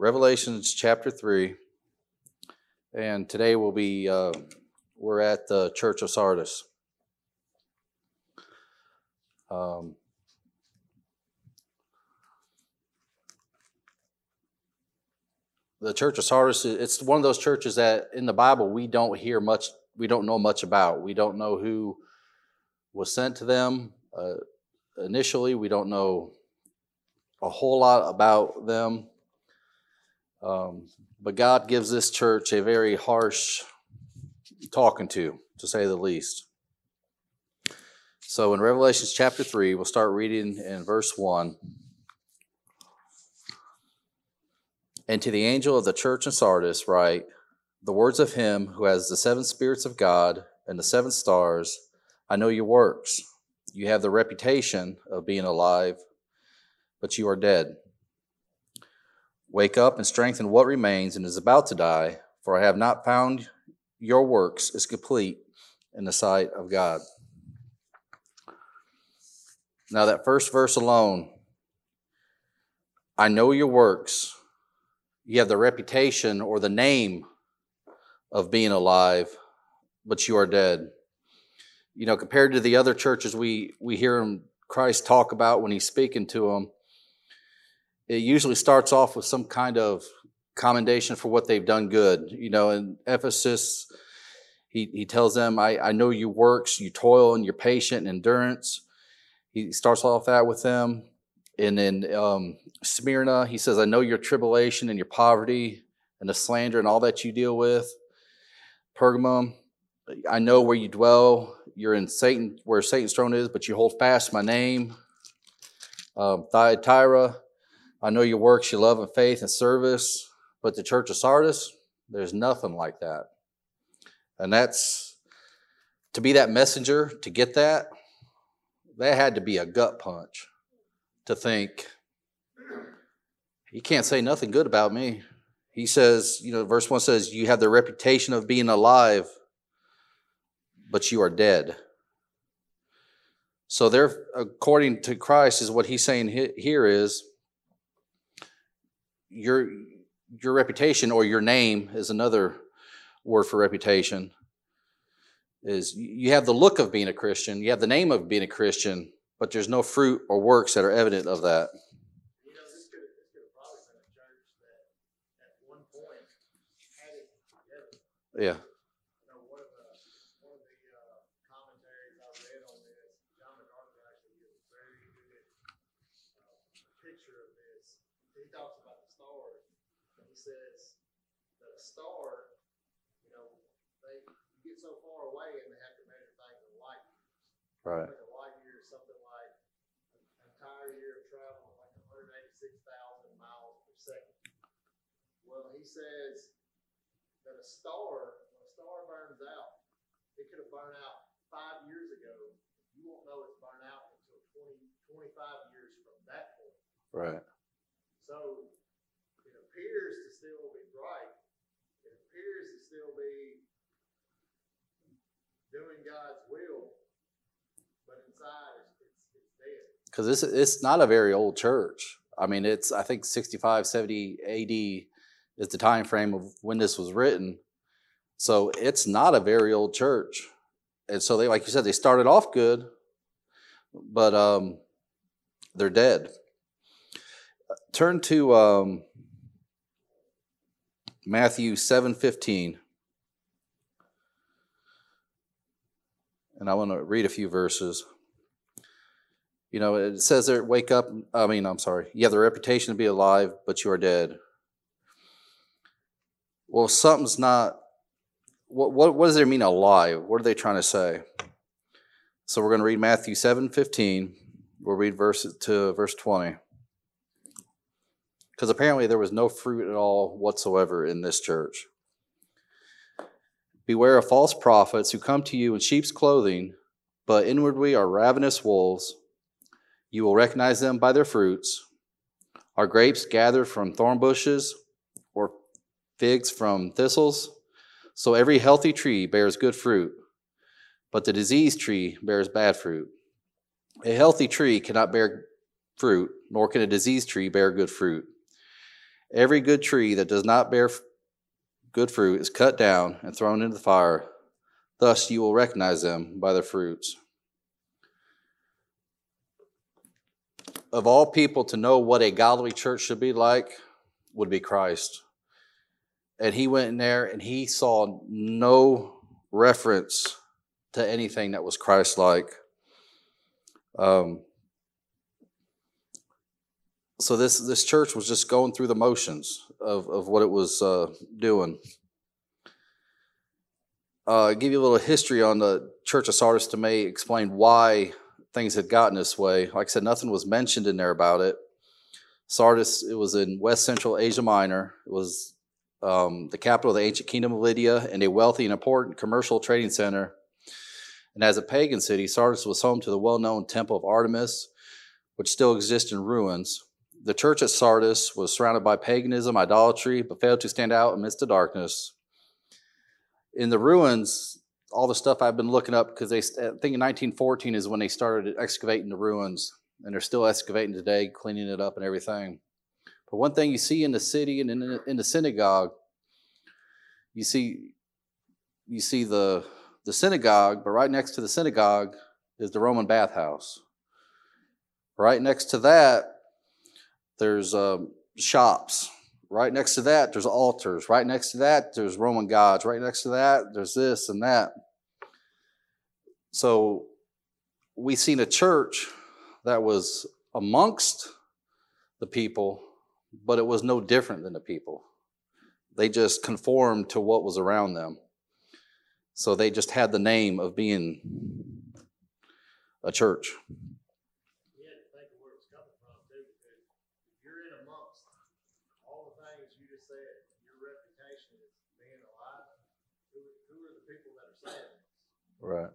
Revelations chapter 3. And today we'll be, uh, we're at the Church of Sardis. Um, the Church of Sardis, it's one of those churches that in the Bible we don't hear much, we don't know much about. We don't know who was sent to them uh, initially. We don't know a whole lot about them. Um, but God gives this church a very harsh talking to, to say the least. So in Revelations chapter 3, we'll start reading in verse 1. And to the angel of the church in Sardis, write the words of him who has the seven spirits of God and the seven stars. I know your works. You have the reputation of being alive, but you are dead. Wake up and strengthen what remains and is about to die, for I have not found your works is complete in the sight of God. Now, that first verse alone, I know your works. You have the reputation or the name of being alive, but you are dead. You know, compared to the other churches we, we hear Christ talk about when he's speaking to them, it usually starts off with some kind of commendation for what they've done good. You know, in Ephesus, he, he tells them, I, I know your works, you toil and you're patient and endurance. He starts off that with them. And in um, Smyrna, he says, I know your tribulation and your poverty and the slander and all that you deal with. Pergamum, I know where you dwell. You're in Satan, where Satan's throne is, but you hold fast my name. Um, Thyatira, I know your works, your love and faith and service, but the church of Sardis, there's nothing like that. And that's to be that messenger, to get that, that had to be a gut punch to think, he can't say nothing good about me. He says, you know, verse 1 says, You have the reputation of being alive, but you are dead. So, there, according to Christ, is what he's saying here is your your reputation or your name is another word for reputation is you have the look of being a christian you have the name of being a christian but there's no fruit or works that are evident of that. You know, this could, this could have probably been a church that at one point had it together. yeah You know, one of the, one of the, commentaries I read on this, John MacArthur actually gives a very good, picture of this. He talks about the stars, and he says that a star, you know, they, you get so far away and they have to measure things in light years. right Like a light year is something like an entire year of travel, like hundred eighty-six thousand miles per second. Well, he says that a star, when a star burns out, it could have burned out five years ago. You won't know it's burned out until 20, 25 years from that point. right So it appears to still be bright. It appears to still be doing God's will, but inside it's, it's, it's dead. because it's, it's not a very old church i mean it's i think 65 70 ad is the time frame of when this was written so it's not a very old church and so they like you said they started off good but um, they're dead turn to um, matthew 7:15. and i want to read a few verses you know, it says there, wake up. I mean, I'm sorry. You have the reputation to be alive, but you are dead. Well, something's not. What, what, what does it mean alive? What are they trying to say? So we're going to read Matthew 7 15. We'll read verse to verse 20. Because apparently there was no fruit at all whatsoever in this church. Beware of false prophets who come to you in sheep's clothing, but inwardly are ravenous wolves. You will recognize them by their fruits. Are grapes gathered from thorn bushes or figs from thistles? So every healthy tree bears good fruit, but the diseased tree bears bad fruit. A healthy tree cannot bear fruit, nor can a diseased tree bear good fruit. Every good tree that does not bear good fruit is cut down and thrown into the fire. Thus you will recognize them by their fruits. Of all people to know what a godly church should be like would be Christ. And he went in there and he saw no reference to anything that was Christ like. Um, so this this church was just going through the motions of, of what it was uh, doing. Uh, give you a little history on the Church of Sardis to me, explain why things had gotten this way. Like I said, nothing was mentioned in there about it. Sardis, it was in West Central Asia Minor. It was um, the capital of the ancient kingdom of Lydia and a wealthy and important commercial trading center. And as a pagan city, Sardis was home to the well known Temple of Artemis, which still exists in ruins. The church at Sardis was surrounded by paganism, idolatry, but failed to stand out amidst the darkness. In the ruins, all the stuff I've been looking up because I think in 1914 is when they started excavating the ruins, and they're still excavating today, cleaning it up and everything. But one thing you see in the city and in, in the synagogue, you see, you see the the synagogue, but right next to the synagogue is the Roman bathhouse. Right next to that, there's um, shops. Right next to that, there's altars. Right next to that, there's Roman gods. Right next to that, there's this and that. So we seen a church that was amongst the people, but it was no different than the people. They just conformed to what was around them. So they just had the name of being a church. You had to think of where it's coming from too, because if you're in amongst all the things you just said, your reputation is being alive, who, who are the people that are saying this? Right.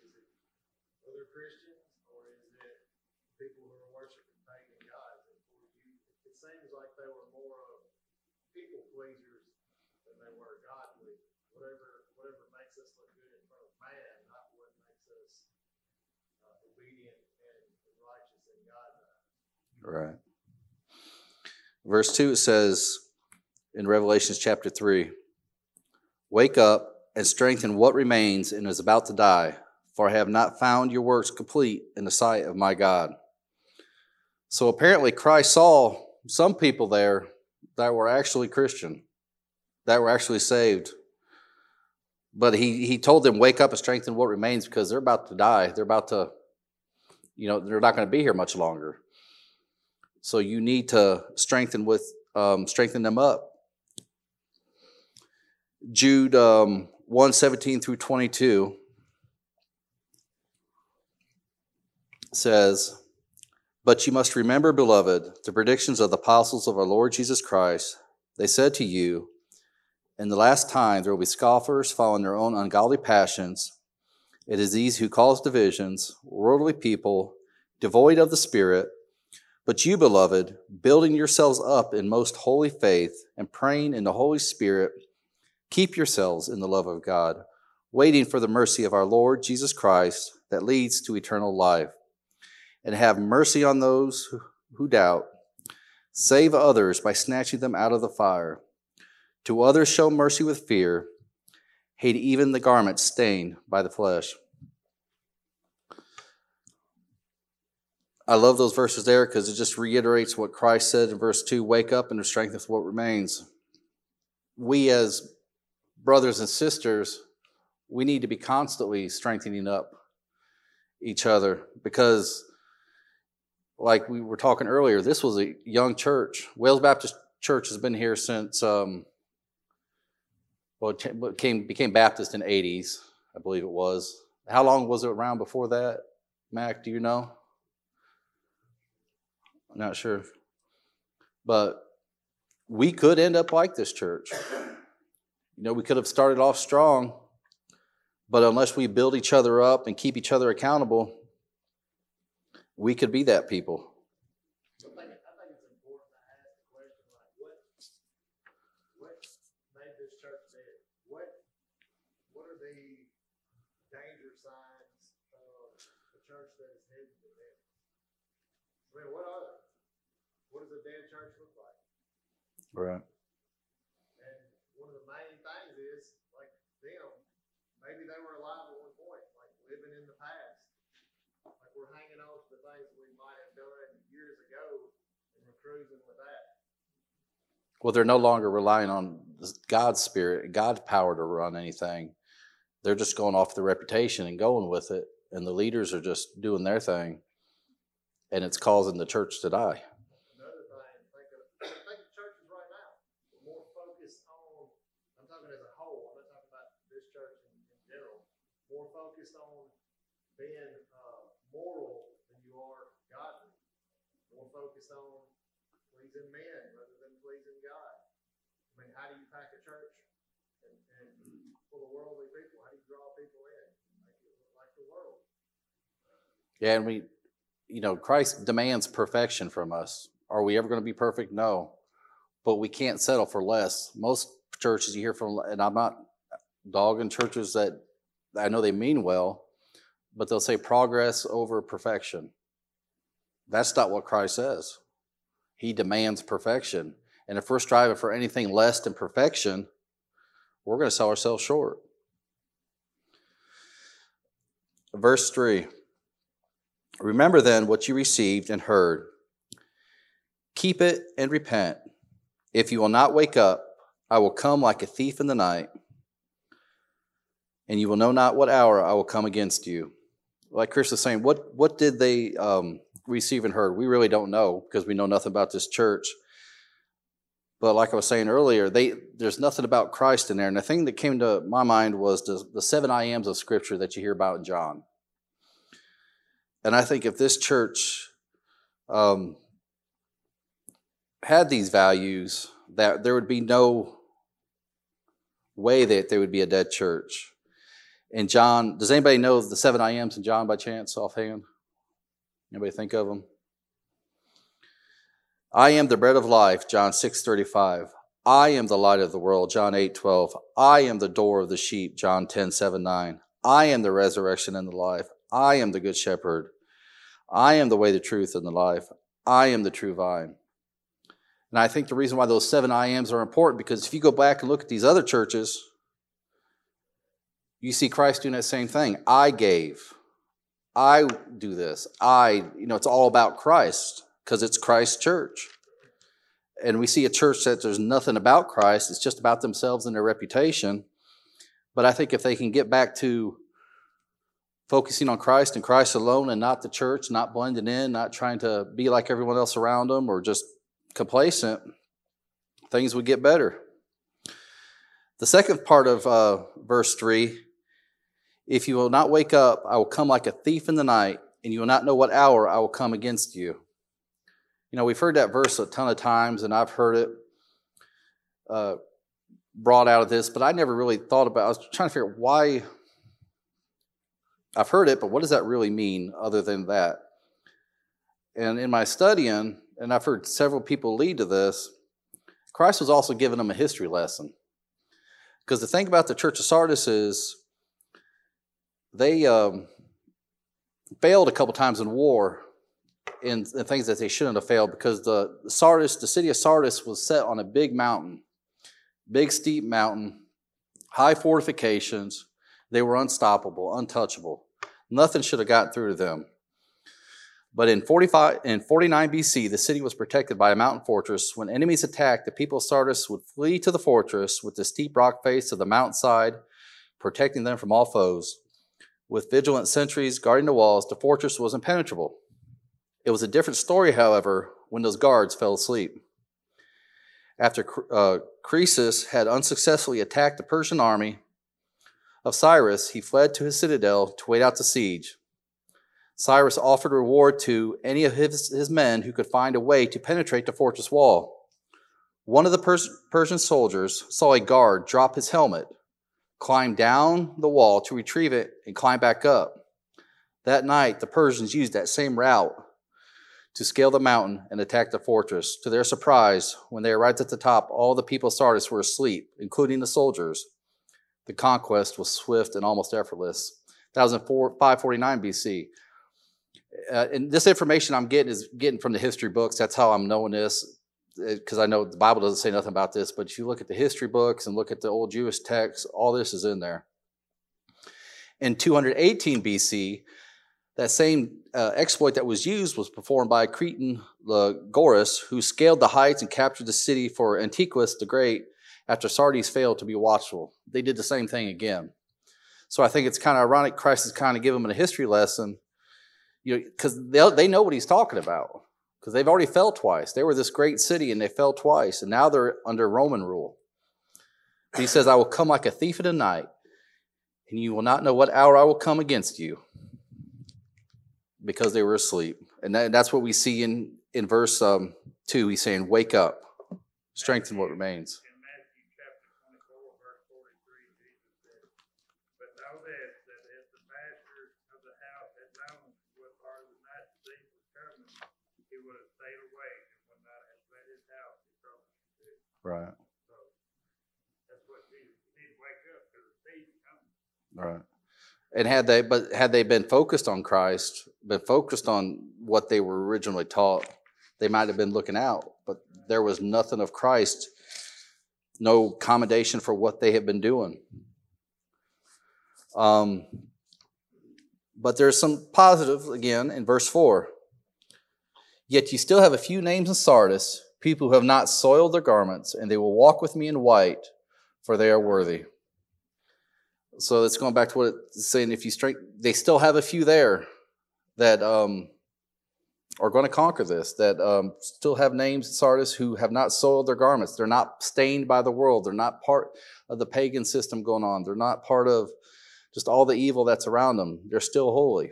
Is it other Christians or is it people who are worshiping pagan gods? And for you, it seems like they were more of people pleasers than they were God pleasers. Whatever, whatever makes us look good in front of man, not what makes us uh, obedient and righteous in God's eyes. Right. Verse 2 it says in Revelations chapter 3 Wake up and strengthen what remains and is about to die, for I have not found your works complete in the sight of my God. So apparently, Christ saw some people there that were actually Christian, that were actually saved. But he, he told them, Wake up and strengthen what remains because they're about to die. They're about to, you know, they're not going to be here much longer. So you need to strengthen with um, strengthen them up. Jude um, 1 17 through 22 says, But you must remember, beloved, the predictions of the apostles of our Lord Jesus Christ. They said to you, In the last time there will be scoffers following their own ungodly passions. It is these who cause divisions, worldly people, devoid of the Spirit. But you, beloved, building yourselves up in most holy faith and praying in the Holy Spirit, keep yourselves in the love of God, waiting for the mercy of our Lord Jesus Christ that leads to eternal life. And have mercy on those who- doubt. Save others by snatching them out of the fire. To others, show mercy with fear. Hate even the garment stained by the flesh. I love those verses there because it just reiterates what Christ said in verse 2 wake up and strengthen what remains. We, as brothers and sisters, we need to be constantly strengthening up each other because, like we were talking earlier, this was a young church. Wales Baptist Church has been here since, um, well, came, became Baptist in the 80s, I believe it was. How long was it around before that? Mac, do you know? I'm not sure. But we could end up like this church. You know, we could have started off strong, but unless we build each other up and keep each other accountable, we could be that people. What what are the danger signs of a church that is dead to be dead? I think, I think it's important to ask the question like, what, what made this church dead? What, what are the danger signs of a church that is headed to death? I mean, what are they? What does a dead church look like? Right. And one of the main things is, like them, maybe they were alive at one point, like living in the past. Like we're hanging on to the things we might have done years ago and we're cruising with that. Well, they're no longer relying on God's spirit, God's power to run anything. They're just going off the reputation and going with it. And the leaders are just doing their thing. And it's causing the church to die. Another thing, think of, think of churches right now. We're more focused on, I'm talking as a whole, I'm not talking about this church in, in general. More focused on being uh, moral than you are godly. More focused on pleasing men rather than pleasing God. I mean, how do you pack a church and, and full of worldly people? How do you draw people in? Look like the world. Yeah, and we, you know, Christ demands perfection from us. Are we ever going to be perfect? No. But we can't settle for less. Most churches you hear from, and I'm not dogging churches that I know they mean well, but they'll say progress over perfection. That's not what Christ says. He demands perfection. And if we're striving for anything less than perfection, we're going to sell ourselves short. Verse 3 Remember then what you received and heard. Keep it and repent. If you will not wake up, I will come like a thief in the night, and you will know not what hour I will come against you. Like Chris was saying, what, what did they um, receive and heard? We really don't know because we know nothing about this church. But like I was saying earlier, they, there's nothing about Christ in there. And the thing that came to my mind was the, the seven I ams of Scripture that you hear about in John. And I think if this church um, had these values, that there would be no way that there would be a dead church. And John, does anybody know the seven I ams in John by chance, offhand? Anybody think of them? I am the bread of life, John 6 35. I am the light of the world, John 8 12. I am the door of the sheep, John 10 7 9. I am the resurrection and the life. I am the good shepherd. I am the way, the truth, and the life. I am the true vine. And I think the reason why those seven I ams are important because if you go back and look at these other churches, you see Christ doing that same thing. I gave. I do this. I, you know, it's all about Christ because it's Christ's church. And we see a church that there's nothing about Christ, it's just about themselves and their reputation. But I think if they can get back to focusing on Christ and Christ alone and not the church, not blending in, not trying to be like everyone else around them or just complacent, things would get better. The second part of uh, verse 3 If you will not wake up, I will come like a thief in the night, and you will not know what hour I will come against you. You know, we've heard that verse a ton of times, and I've heard it uh, brought out of this, but I never really thought about. I was trying to figure out why. I've heard it, but what does that really mean, other than that? And in my studying, and I've heard several people lead to this, Christ was also giving them a history lesson. Because the thing about the Church of Sardis is they um, failed a couple times in war in, in things that they shouldn't have failed because the Sardis, the city of Sardis was set on a big mountain, big steep mountain, high fortifications. They were unstoppable, untouchable. Nothing should have gotten through to them. But in 45 in 49 BC, the city was protected by a mountain fortress. When enemies attacked, the people of Sardis would flee to the fortress with the steep rock face of the mountainside, protecting them from all foes. With vigilant sentries guarding the walls, the fortress was impenetrable. It was a different story, however, when those guards fell asleep. After uh, Croesus had unsuccessfully attacked the Persian army of Cyrus, he fled to his citadel to wait out the siege. Cyrus offered reward to any of his, his men who could find a way to penetrate the fortress wall. One of the Pers- Persian soldiers saw a guard drop his helmet, climb down the wall to retrieve it, and climb back up. That night, the Persians used that same route to scale the mountain and attack the fortress. To their surprise, when they arrived at the top, all the people of Sardis were asleep, including the soldiers. The conquest was swift and almost effortless. That was in 549 BC. Uh, and this information I'm getting is getting from the history books. That's how I'm knowing this. Because I know the Bible doesn't say nothing about this, but if you look at the history books and look at the old Jewish texts, all this is in there. In 218 BC, that same uh, exploit that was used was performed by Cretan Gorus, who scaled the heights and captured the city for Antiochus the Great after Sardis failed to be watchful. They did the same thing again. So I think it's kind of ironic. Christ is kind of giving them a history lesson, you know, because they know what he's talking about because they've already fell twice. They were this great city and they fell twice, and now they're under Roman rule. He says, I will come like a thief in the night, and you will not know what hour I will come against you because they were asleep. And that, that's what we see in, in verse um, 2. He's saying, Wake up, strengthen what remains. Right. Right. And had they, but had they been focused on Christ, been focused on what they were originally taught, they might have been looking out. But there was nothing of Christ, no commendation for what they had been doing. Um, but there's some positive again in verse 4. Yet you still have a few names in Sardis people who have not soiled their garments, and they will walk with me in white, for they are worthy. So it's going back to what it's saying. If you strength, they still have a few there that um, are going to conquer this. That um, still have names in Sardis who have not soiled their garments. They're not stained by the world. They're not part of the pagan system going on. They're not part of just all the evil that's around them. They're still holy.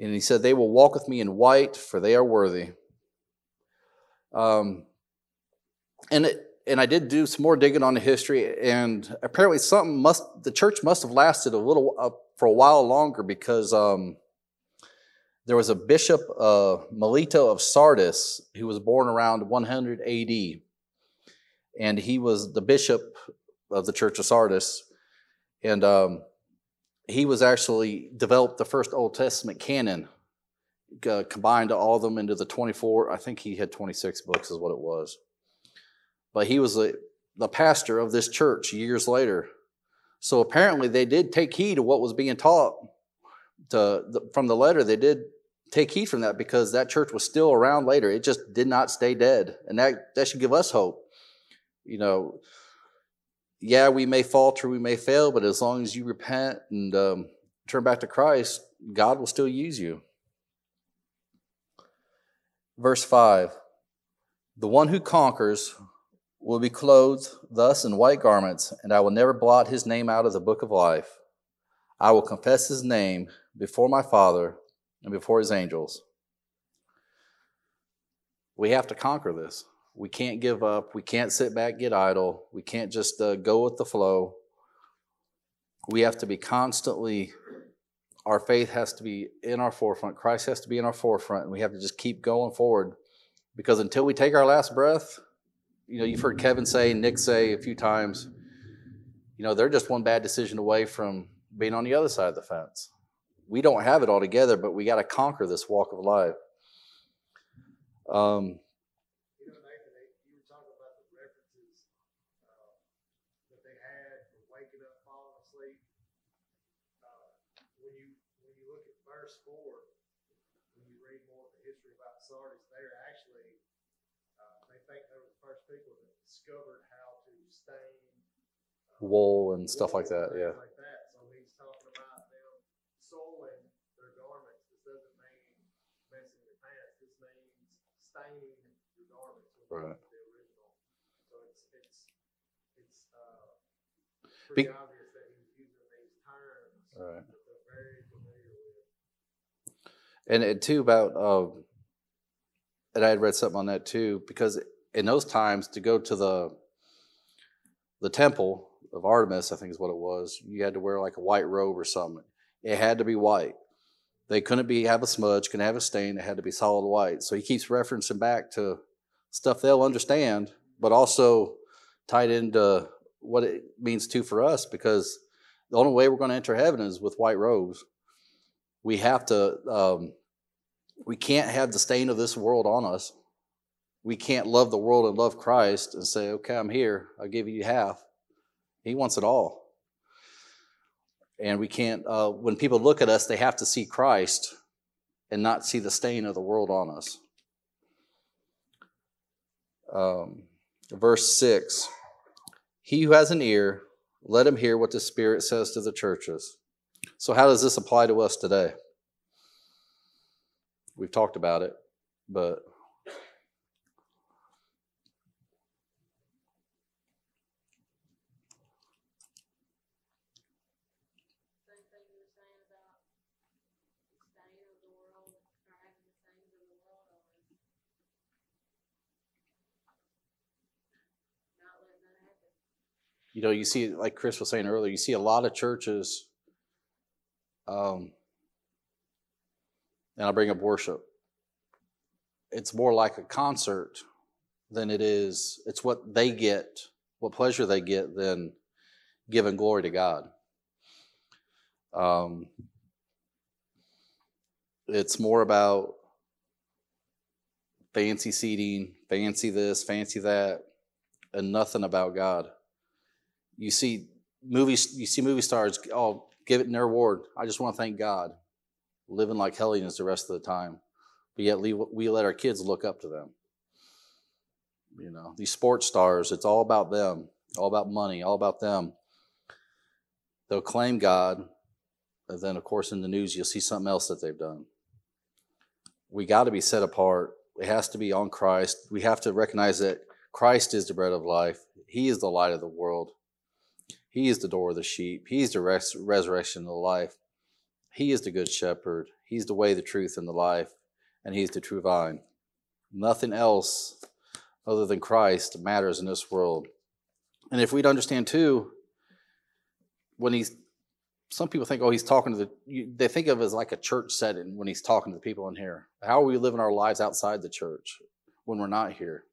And he said, They will walk with me in white, for they are worthy. Um, and it, and I did do some more digging on the history, and apparently something must the church must have lasted a little uh, for a while longer because um, there was a bishop uh, Melito of Sardis who was born around 100 AD, and he was the bishop of the Church of Sardis, and um, he was actually developed the first Old Testament canon uh, combined all of them into the 24. I think he had 26 books, is what it was. But he was the, the pastor of this church years later. So apparently they did take heed of what was being taught to, the, from the letter. They did take heed from that because that church was still around later. It just did not stay dead. And that, that should give us hope. You know, yeah, we may falter, we may fail, but as long as you repent and um, turn back to Christ, God will still use you. Verse 5 The one who conquers will be clothed thus in white garments, and I will never blot his name out of the book of life. I will confess his name before my Father and before his angels. We have to conquer this. We can't give up. We can't sit back, get idle. We can't just uh, go with the flow. We have to be constantly our faith has to be in our forefront. Christ has to be in our forefront, and we have to just keep going forward. Because until we take our last breath, you know, you've heard Kevin say, Nick say a few times, you know, they're just one bad decision away from being on the other side of the fence. We don't have it all together, but we got to conquer this walk of life. Um, verse four, when you read more of the history about Sardis, they're actually, uh, they think they were the first people that discovered how to stain uh, wool and stuff like that. Yeah. Like that. So he's talking about them soiling their garments. This doesn't mean messing your pants. This means staining your garments right. the original. So it's it's it's uh, pretty Be- obvious that he's using these terms. Right and, and too about uh, and I had read something on that too because in those times to go to the the temple of Artemis, I think is what it was, you had to wear like a white robe or something. It had to be white. They couldn't be have a smudge, couldn't have a stain. It had to be solid white. So he keeps referencing back to stuff they'll understand, but also tied into what it means too for us because the only way we're going to enter heaven is with white robes. We have to um, we can't have the stain of this world on us. we can't love the world and love Christ and say, okay, I'm here, I'll give you half. He wants it all. And we can't, uh, when people look at us, they have to see Christ and not see the stain of the world on us. Um, verse 6 He who has an ear, let him hear what the Spirit says to the churches. So, how does this apply to us today? We've talked about it, but you know, you see, like Chris was saying earlier, you see a lot of churches, um, and I'll bring up worship. It's more like a concert than it is, it's what they get, what pleasure they get, than giving glory to God. Um, it's more about fancy seating, fancy this, fancy that, and nothing about God you see movies you see movie stars oh give it their award i just want to thank god living like hellions the rest of the time but yet we let our kids look up to them. You know these sports stars it's all about them all about money all about them. They'll claim god and then of course in the news you'll see something else that they've done. We got to be set apart. It has to be on christ. We have to recognize that christ is the bread of life. He is the light of the world. He is the door of the sheep. He's the res- resurrection of life. He is the good shepherd. He's the way, the truth, and the life. And He's the true vine. Nothing else other than Christ matters in this world. And if we'd understand too, when he's, some people think, oh, he's talking to the, you, they think of it as like a church setting when he's talking to the people in here. How are we living our lives outside the church when we're not here?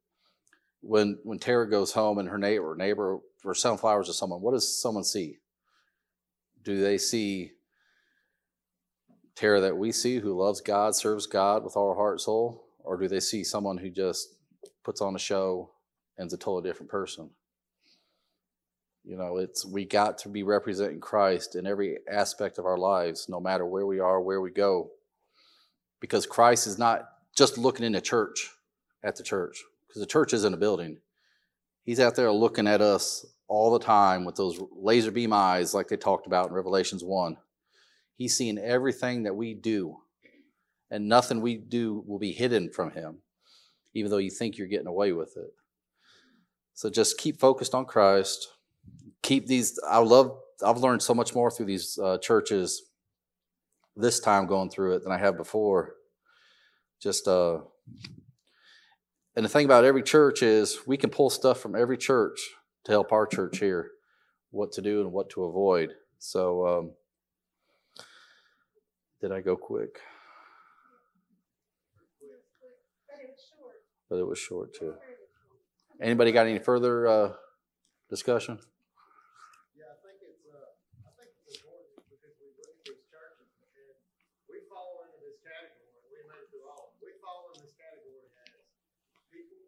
when when Tara goes home and her neighbor neighbor or sunflowers flowers to someone, what does someone see? Do they see Tara that we see who loves God, serves God with all her heart soul, or do they see someone who just puts on a show and is a totally different person? You know, it's we got to be representing Christ in every aspect of our lives, no matter where we are, where we go, because Christ is not just looking in the church at the church because the church isn't a building. He's out there looking at us all the time with those laser beam eyes, like they talked about in Revelations 1. He's seeing everything that we do, and nothing we do will be hidden from him, even though you think you're getting away with it. So just keep focused on Christ. Keep these, I love, I've learned so much more through these uh, churches this time going through it than I have before. Just, uh, and the thing about every church is we can pull stuff from every church to help our church here what to do and what to avoid. So, um, did I go quick? But it was short. Too. Anybody got any further uh, discussion? Yeah, I think it's, I think it's important because we look at these churches and we fall into this category, we made it through all, of them. we fall in this category as people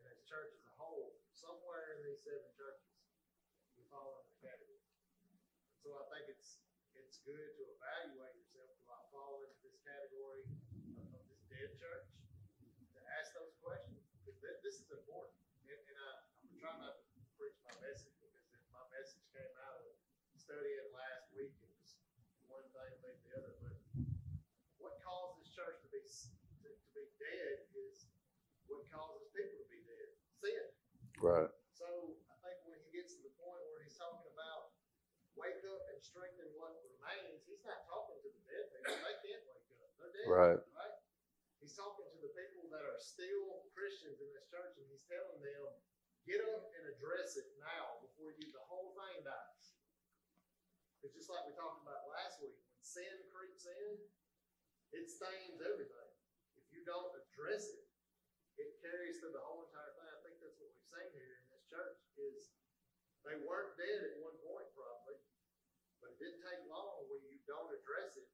and as church as a whole, somewhere in these seven churches, we fall into the category. So I think it's, it's good to evaluate yourself, do I fall into this category of dead church? To ask those questions, because this, is important, and, and I, I'm trying not to preach my message, because if my message came out of studying last week, it was one thing, maybe the other, but what caused this church to be, to, to be dead is what causes people to be dead, sin. Right. So I think when he gets to the point where he's talking about wake up and strengthen what remains, he's not talking to the dead people. They can't wake up. They're dead. Right. Right? He's talking to the people that are still Christians in this church and he's telling them, get up and address it now before you the whole thing dies. It's just like we talked about last week. When sin creeps in, it stains everything. If you don't address it, it carries through the whole entire thing. I think that's what we've seen here in this church is they weren't dead at one point probably, but it didn't take long when you don't address it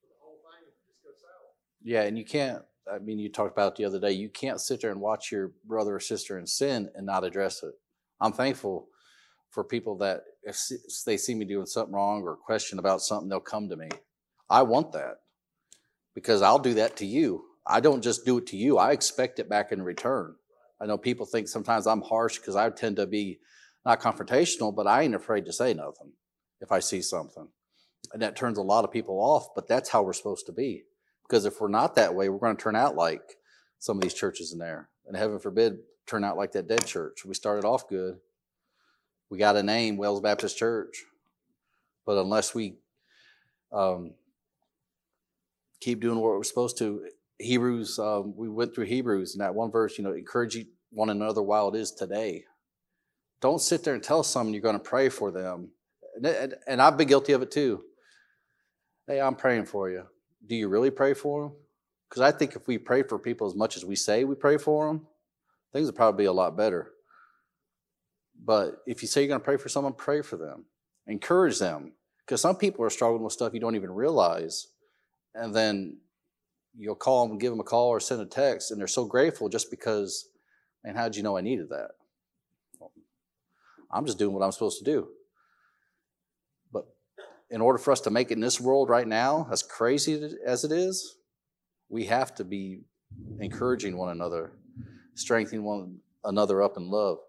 for the whole thing just go south. Yeah, and you can't I mean, you talked about the other day. You can't sit there and watch your brother or sister in sin and not address it. I'm thankful for people that if they see me doing something wrong or question about something, they'll come to me. I want that because I'll do that to you. I don't just do it to you. I expect it back in return. I know people think sometimes I'm harsh because I tend to be not confrontational, but I ain't afraid to say nothing if I see something. And that turns a lot of people off, but that's how we're supposed to be. Because if we're not that way, we're going to turn out like some of these churches in there. And heaven forbid, turn out like that dead church. We started off good. We got a name, Wells Baptist Church. But unless we um, keep doing what we're supposed to, Hebrews, um, we went through Hebrews, and that one verse, you know, encourage one another while it is today. Don't sit there and tell someone you're going to pray for them. And, and, and I've been guilty of it too. Hey, I'm praying for you. Do you really pray for them? Because I think if we pray for people as much as we say we pray for them, things would probably be a lot better. But if you say you're going to pray for someone, pray for them. Encourage them. Because some people are struggling with stuff you don't even realize. And then you'll call them, give them a call, or send a text, and they're so grateful just because, man, how did you know I needed that? I'm just doing what I'm supposed to do. In order for us to make it in this world right now, as crazy as it is, we have to be encouraging one another, strengthening one another up in love.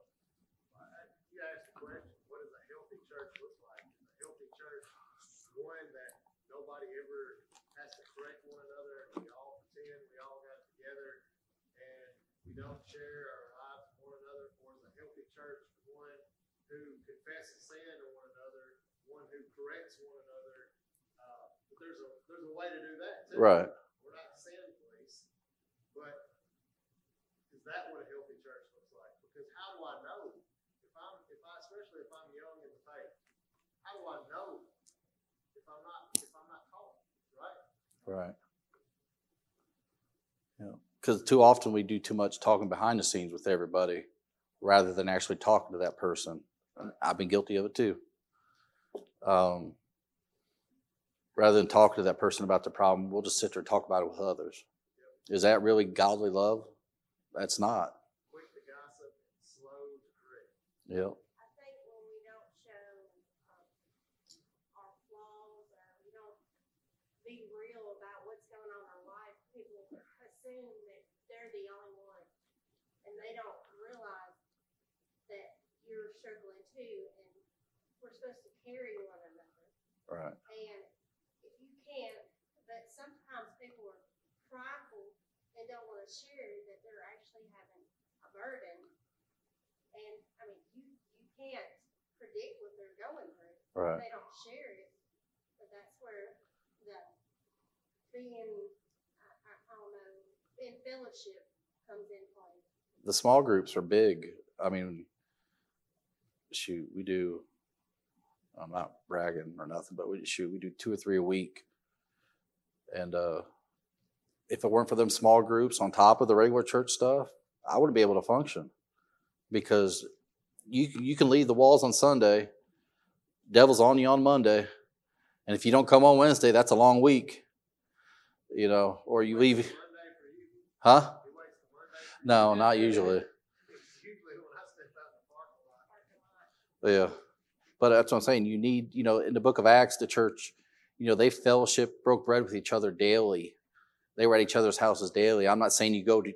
Asked the question, what does a healthy church look like? A healthy church, one that nobody ever has to correct one another, and we all pretend we all got together, and we don't share our lives with one another. Or is a healthy church one who confesses sin to one another, one who corrects one another? Uh, but there's a there's a way to do that too. Right. We're not police, but is that what a healthy church looks like? Because how do I know if I'm, if I, especially if I'm young in the faith, how do I know if I'm not, if I'm not taught, right? Right. Yeah. Because too often we do too much talking behind the scenes with everybody rather than actually talking to that person. I've been guilty of it too. Um, rather than talk to that person about the problem, we'll just sit there and talk about it with others. Is that really godly love? That's not. Quick to gossip, slow to correct. Yep. I think when we don't show, um, our flaws, we don't be real about what's going on in our life, people assume that they're the only one. And they don't realize that you're struggling too, and we're supposed to carry one another. Right. And if you can't, but sometimes people are prideful and don't wanna share that they're actually having a burden. And, I mean, you, you can't predict what they're going through. Right. They don't share it, but that's where the being, I, I, I don't know, in fellowship comes in play. the small groups are big. I mean, shoot, we do. I'm not bragging or nothing, but we shoot, we do two or three a week. And uh, if it weren't for them small groups on top of the regular church stuff, I wouldn't be able to function because you you can leave the walls on Sunday, devil's on you on Monday, and if you don't come on Wednesday, that's a long week. You know, or you leave, huh? No, not usually. Yeah. But that's what I'm saying. You need, you know, in the book of Acts, the church, you know, they fellowship, broke bread with each other daily. They were at each other's houses daily. I'm not saying you go to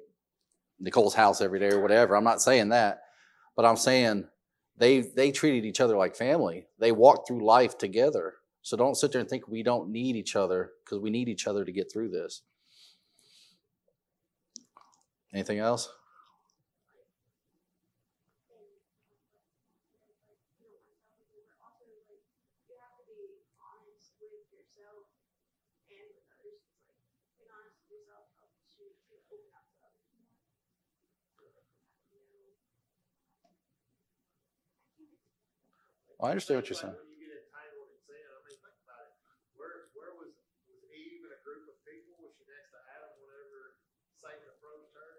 Nicole's house every day or whatever. I'm not saying that. But I'm saying they they treated each other like family. They walked through life together. So don't sit there and think we don't need each other because we need each other to get through this. Anything else? You have to be honest with yourself and with others. It's like, being honest with yourself helps you to open up to others more. So, you know, I understand what you're saying. When you get entangled in sin, I mean, think about it. Where, where was, was Eve in a group of people? Was she next to Adam whenever Satan approached her?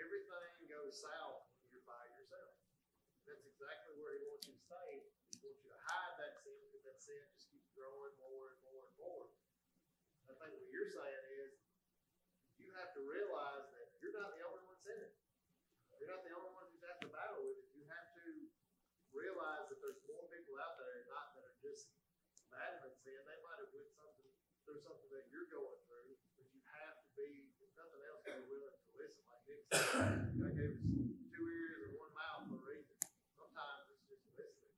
Everything goes south when you're by yourself. That's exactly where he wants you to stay. He wants you to hide that sin because that sin just keeps growing more and more and more. I think what you're saying is, you to realize that you're not the only ones in it. You're not the only one who's at the battle with it. You have to realize that there's more people out there, not that are just sin. They might have went something through something that you're going through, but you have to be, if nothing else, be willing to listen. Like Nick said, God gave us two ears and one mouth for a reason. Sometimes it's just listening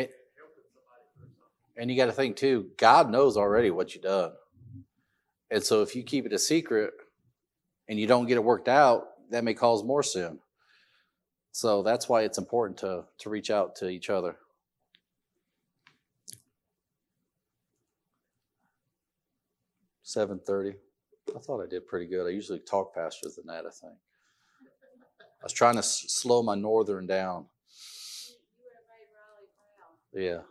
and helping somebody through something. And you got to think too, God knows already what you done. And so if you keep it a secret and you don't get it worked out, that may cause more sin. So that's why it's important to to reach out to each other. Seven thirty. I thought I did pretty good. I usually talk faster than that. I think. I was trying to s- slow my northern down. Yeah.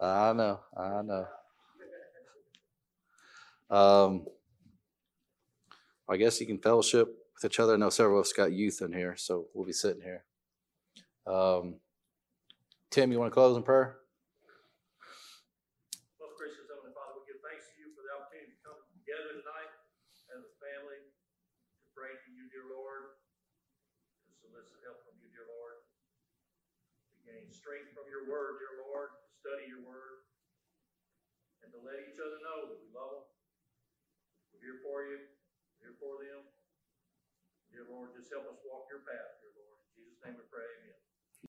I know. I know. Um, I guess you can fellowship with each other. I know several of us got youth in here, so we'll be sitting here. Um, Tim, you want to close in prayer? Most gracious Heavenly Father, we give thanks to you for the opportunity to come together tonight as a family to pray to you, dear Lord, to solicit help from you, dear Lord, to gain strength from your word, dear Lord, to study your word, and to let each other know that we love them. We're here for you, we're here for them. Dear Lord, just help us walk your path.